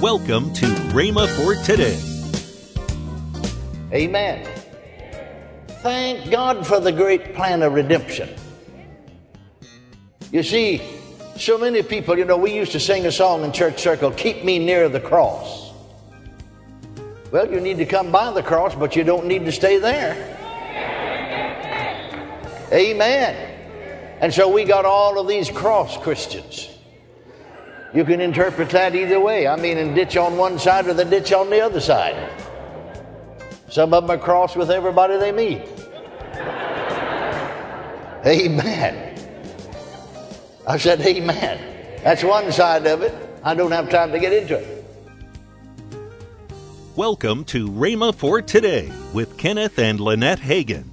Welcome to Rhema for today. Amen. Thank God for the great plan of redemption. You see, so many people, you know, we used to sing a song in church circle, Keep Me Near the Cross. Well, you need to come by the cross, but you don't need to stay there. Amen. And so we got all of these cross Christians. You can interpret that either way. I mean, in ditch on one side or the ditch on the other side. Some of them are cross with everybody they meet. Amen. I said, Amen. That's one side of it. I don't have time to get into it. Welcome to Rhema for today with Kenneth and Lynette Hagin.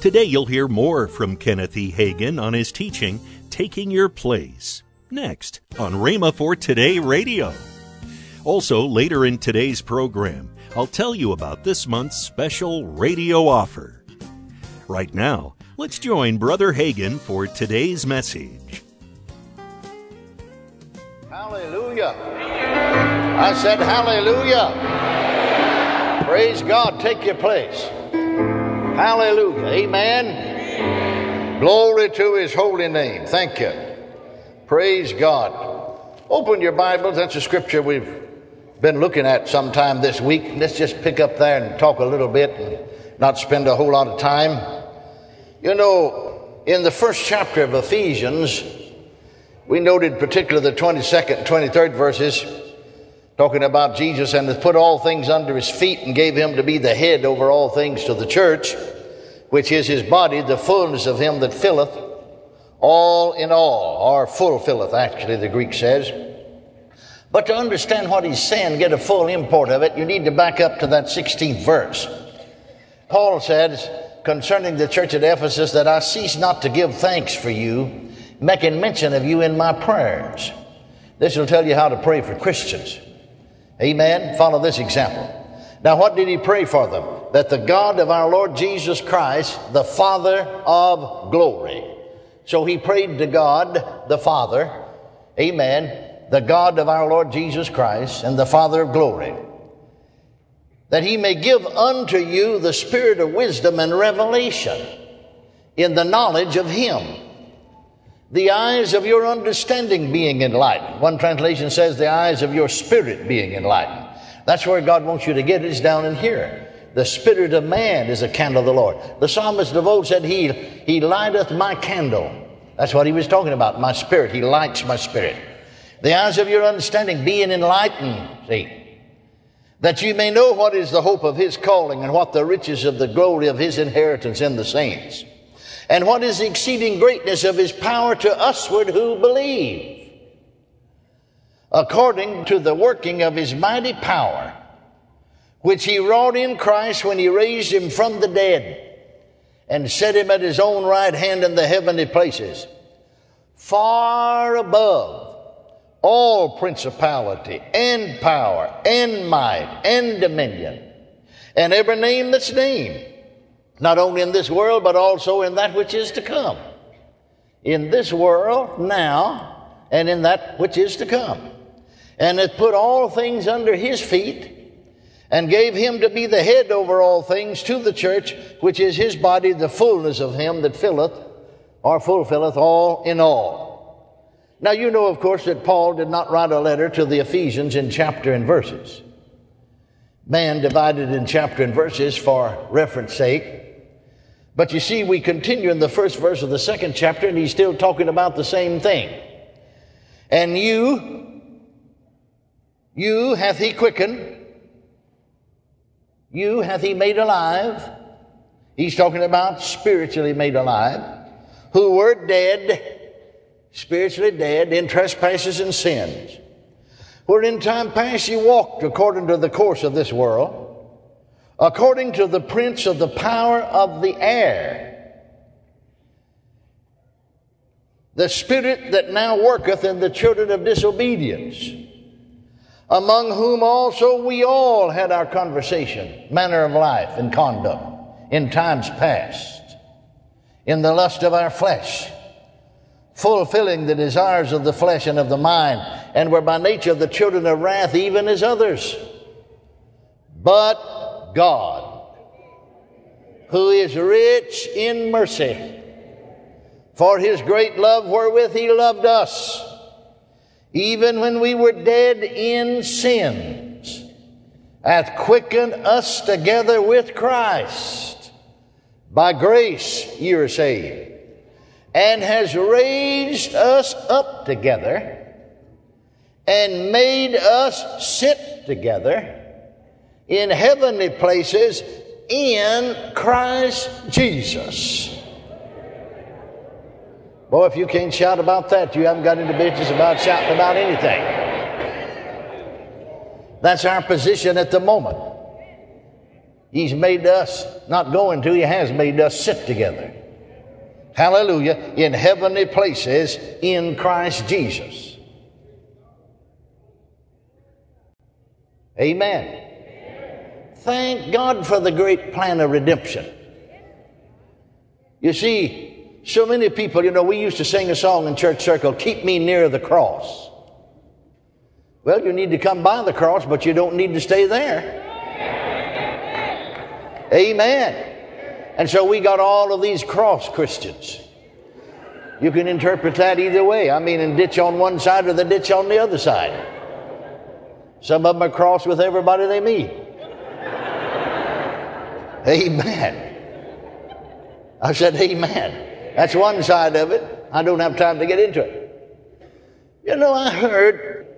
Today you'll hear more from Kenneth E. Hagin on his teaching, Taking Your Place next on Rhema for Today Radio. Also, later in today's program, I'll tell you about this month's special radio offer. Right now, let's join Brother Hagin for today's message. Hallelujah. I said, Hallelujah. Praise God. Take your place. Hallelujah. Amen. Glory to his holy name. Thank you. Praise God. Open your Bibles. That's a scripture we've been looking at sometime this week. Let's just pick up there and talk a little bit and not spend a whole lot of time. You know, in the first chapter of Ephesians, we noted particularly the 22nd and 23rd verses talking about Jesus and has put all things under his feet and gave him to be the head over all things to the church, which is his body, the fullness of him that filleth all in all, or fulfilleth, actually, the Greek says. But to understand what he's saying, get a full import of it, you need to back up to that 16th verse. Paul says concerning the church at Ephesus that I cease not to give thanks for you, making mention of you in my prayers. This will tell you how to pray for Christians. Amen. Follow this example. Now, what did he pray for them? That the God of our Lord Jesus Christ, the Father of glory, so he prayed to God the Father, amen, the God of our Lord Jesus Christ and the Father of glory, that he may give unto you the spirit of wisdom and revelation in the knowledge of him, the eyes of your understanding being enlightened. One translation says the eyes of your spirit being enlightened. That's where God wants you to get it, is down in here. The spirit of man is a candle of the Lord. The psalmist of old said, He, he lighteth my candle. That's what he was talking about. My spirit. He lights my spirit. The eyes of your understanding being enlightened, see, that you may know what is the hope of his calling and what the riches of the glory of his inheritance in the saints, and what is the exceeding greatness of his power to usward who believe, according to the working of his mighty power which he wrought in Christ when he raised him from the dead and set him at his own right hand in the heavenly places, far above all principality and power and might and dominion and every name that's named, not only in this world, but also in that which is to come. In this world now and in that which is to come. And hath put all things under his feet and gave him to be the head over all things to the church, which is his body, the fullness of him that filleth or fulfilleth all in all. Now, you know, of course, that Paul did not write a letter to the Ephesians in chapter and verses. Man divided in chapter and verses for reference sake. But you see, we continue in the first verse of the second chapter, and he's still talking about the same thing. And you, you hath he quickened you hath he made alive. He's talking about spiritually made alive, who were dead, spiritually dead in trespasses and sins. Where in time past you walked according to the course of this world, according to the prince of the power of the air, the spirit that now worketh in the children of disobedience among whom also we all had our conversation, manner of life and conduct in times past, in the lust of our flesh, fulfilling the desires of the flesh and of the mind, and were by nature the children of wrath, even as others. But God, who is rich in mercy, for his great love wherewith he loved us, even when we were dead in sins, hath quickened us together with Christ. By grace ye are saved, and has raised us up together, and made us sit together in heavenly places in Christ Jesus. Boy, if you can't shout about that, you haven't got into business about shouting about anything. That's our position at the moment. He's made us, not going to, He has made us sit together. Hallelujah. In heavenly places in Christ Jesus. Amen. Thank God for the great plan of redemption. You see, so many people, you know, we used to sing a song in church circle, Keep Me Near the Cross. Well, you need to come by the cross, but you don't need to stay there. Amen. And so we got all of these cross Christians. You can interpret that either way. I mean, in ditch on one side or the ditch on the other side. Some of them are cross with everybody they meet. Amen. I said, Amen. That's one side of it. I don't have time to get into it. You know, I heard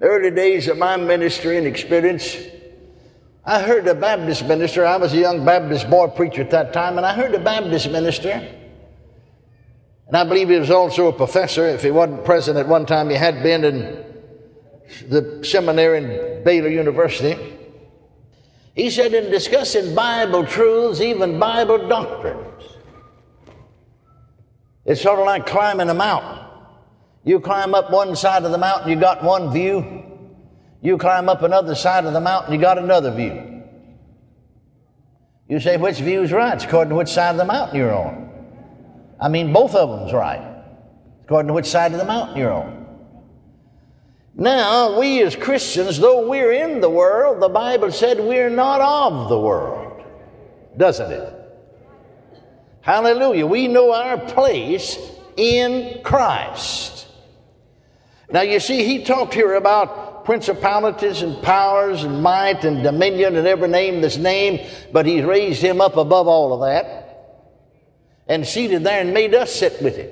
early days of my ministry and experience. I heard a Baptist minister. I was a young Baptist boy preacher at that time, and I heard a Baptist minister. And I believe he was also a professor. If he wasn't present at one time, he had been in the seminary in Baylor University. He said, in discussing Bible truths, even Bible doctrines, it's sort of like climbing a mountain. You climb up one side of the mountain, you got one view. You climb up another side of the mountain, you got another view. You say, which view's right? It's according to which side of the mountain you're on. I mean, both of them's right. According to which side of the mountain you're on. Now, we as Christians, though we're in the world, the Bible said we're not of the world, doesn't it? Hallelujah. We know our place in Christ. Now, you see, he talked here about principalities and powers and might and dominion and every name that's named, but he raised him up above all of that and seated there and made us sit with him.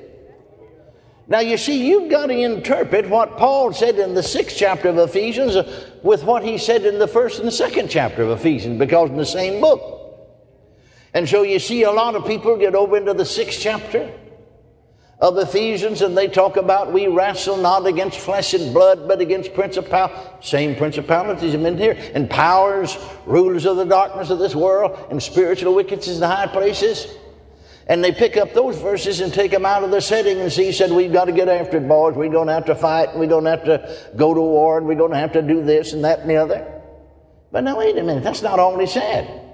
Now, you see, you've got to interpret what Paul said in the sixth chapter of Ephesians with what he said in the first and second chapter of Ephesians, because in the same book. And so you see a lot of people get over into the sixth chapter of Ephesians and they talk about we wrestle not against flesh and blood, but against principal, same principalities in here, and powers, rulers of the darkness of this world, and spiritual wickedness in the high places. And they pick up those verses and take them out of the setting and see, said, we've got to get after it, boys. We're going to have to fight, we're going to have to go to war, and we're going to have to do this and that and the other. But now, wait a minute, that's not all he said.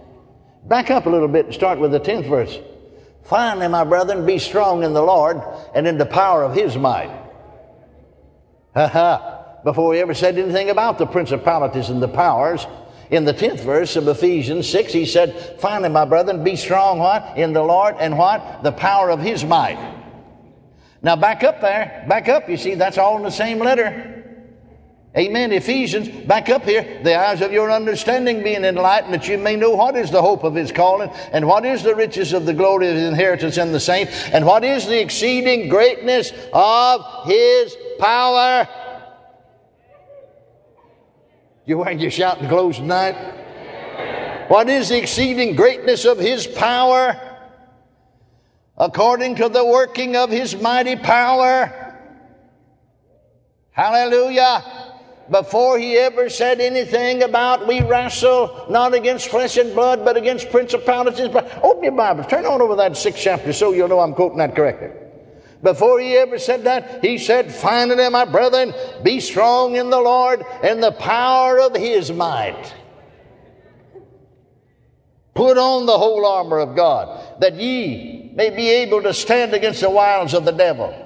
Back up a little bit and start with the 10th verse. Finally, my brethren, be strong in the Lord and in the power of his might. Ha ha. Before he ever said anything about the principalities and the powers, in the 10th verse of Ephesians 6, he said, Finally, my brethren, be strong, what? In the Lord and what? The power of his might. Now, back up there, back up, you see, that's all in the same letter. Amen. Ephesians, back up here, the eyes of your understanding being enlightened, that you may know what is the hope of his calling, and what is the riches of the glory of his inheritance in the saints, and what is the exceeding greatness of his power you wearing your shouting clothes tonight? What is the exceeding greatness of his power? According to the working of his mighty power. Hallelujah. Before he ever said anything about we wrestle not against flesh and blood, but against principalities. Open your Bible. Turn on over that sixth chapter so you'll know I'm quoting that correctly. Before he ever said that, he said, Finally, my brethren, be strong in the Lord and the power of his might. Put on the whole armor of God, that ye may be able to stand against the wiles of the devil.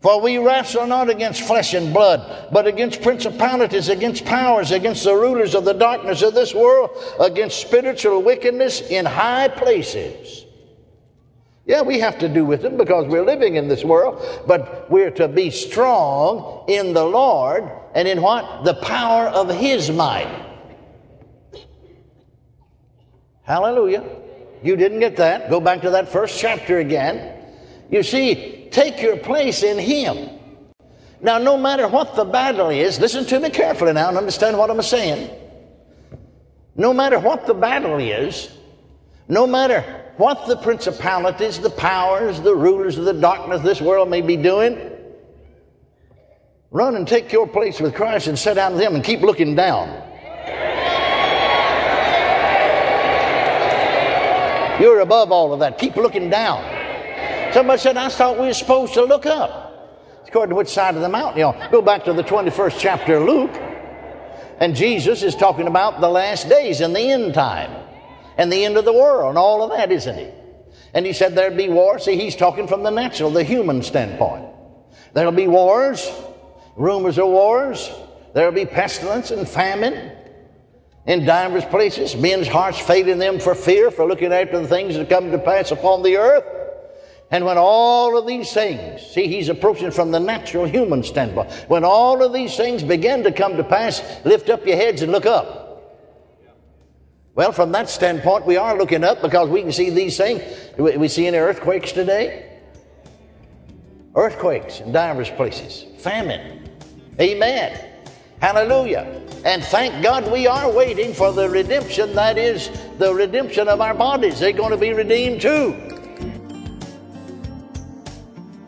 For we wrestle not against flesh and blood, but against principalities, against powers, against the rulers of the darkness of this world, against spiritual wickedness in high places. Yeah, we have to do with them because we're living in this world, but we're to be strong in the Lord and in what? The power of His might. Hallelujah. You didn't get that. Go back to that first chapter again. You see, take your place in Him. Now, no matter what the battle is, listen to me carefully now and understand what I'm saying. No matter what the battle is, no matter what the principalities, the powers, the rulers of the darkness this world may be doing, run and take your place with Christ and sit down with Him and keep looking down. You're above all of that. Keep looking down. Somebody said, I thought we were supposed to look up. According to which side of the mountain? You know, go back to the 21st chapter of Luke. And Jesus is talking about the last days and the end time and the end of the world and all of that, isn't he? And he said there'd be war. See, he's talking from the natural, the human standpoint. There'll be wars, rumors of wars. There'll be pestilence and famine in divers places. Men's hearts failing them for fear, for looking after the things that come to pass upon the earth. And when all of these things, see, he's approaching from the natural human standpoint. When all of these things begin to come to pass, lift up your heads and look up. Well, from that standpoint, we are looking up because we can see these things. We see any earthquakes today? Earthquakes in diverse places, famine. Amen. Hallelujah. And thank God we are waiting for the redemption that is the redemption of our bodies. They're going to be redeemed too.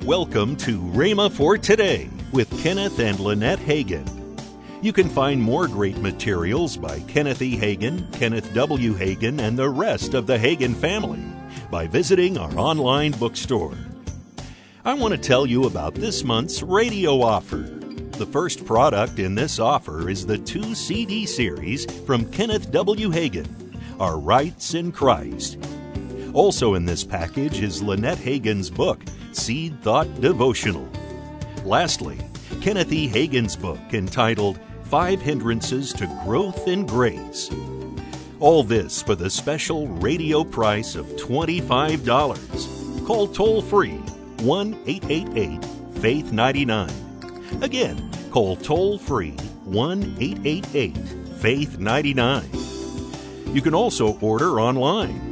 Welcome to Rhema for Today with Kenneth and Lynette Hagin. You can find more great materials by Kenneth E. Hagin, Kenneth W. Hagin, and the rest of the Hagin family by visiting our online bookstore. I want to tell you about this month's radio offer. The first product in this offer is the two CD series from Kenneth W. Hagin, Our Rights in Christ. Also in this package is Lynette Hagin's book, Seed Thought Devotional. Lastly, Kenneth E. Hagin's book entitled Five Hindrances to Growth in Grace. All this for the special radio price of $25. Call toll free 1 888 Faith 99. Again, call toll free 1 888 Faith 99. You can also order online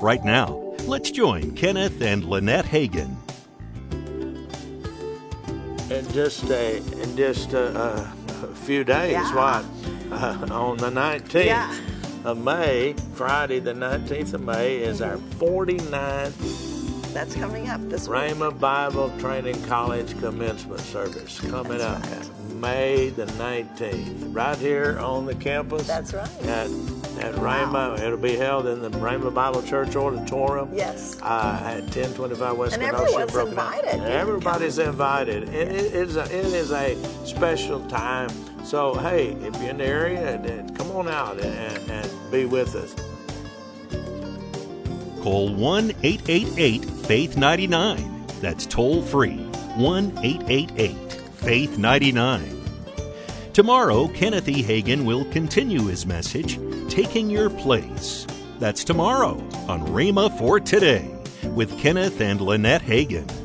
Right now, let's join Kenneth and Lynette Hagin. In just a, in just a, a few days, Yeah. what? Uh, on the 19th Yeah. of May, Friday the 19th of May, is our 49th That's coming up this week. Rhema Bible Training College commencement service coming That's up right. May the 19th, right here on the campus. That's right. At, at Wow. Rhema, it'll be held in the Rhema Bible Church Auditorium. Yes. Uh, at 1025 West And Kenosha, everyone's Broken invited. You can Everybody's invited, and it is a, it is a special time. So hey, if you're in the area, then come on out and, and be with us. Call 1 888 Faith 99. That's toll free 1 888 Faith 99. Tomorrow, Kenneth E. Hagin will continue his message, Taking Your Place. That's tomorrow on Rhema for Today with Kenneth and Lynette Hagin.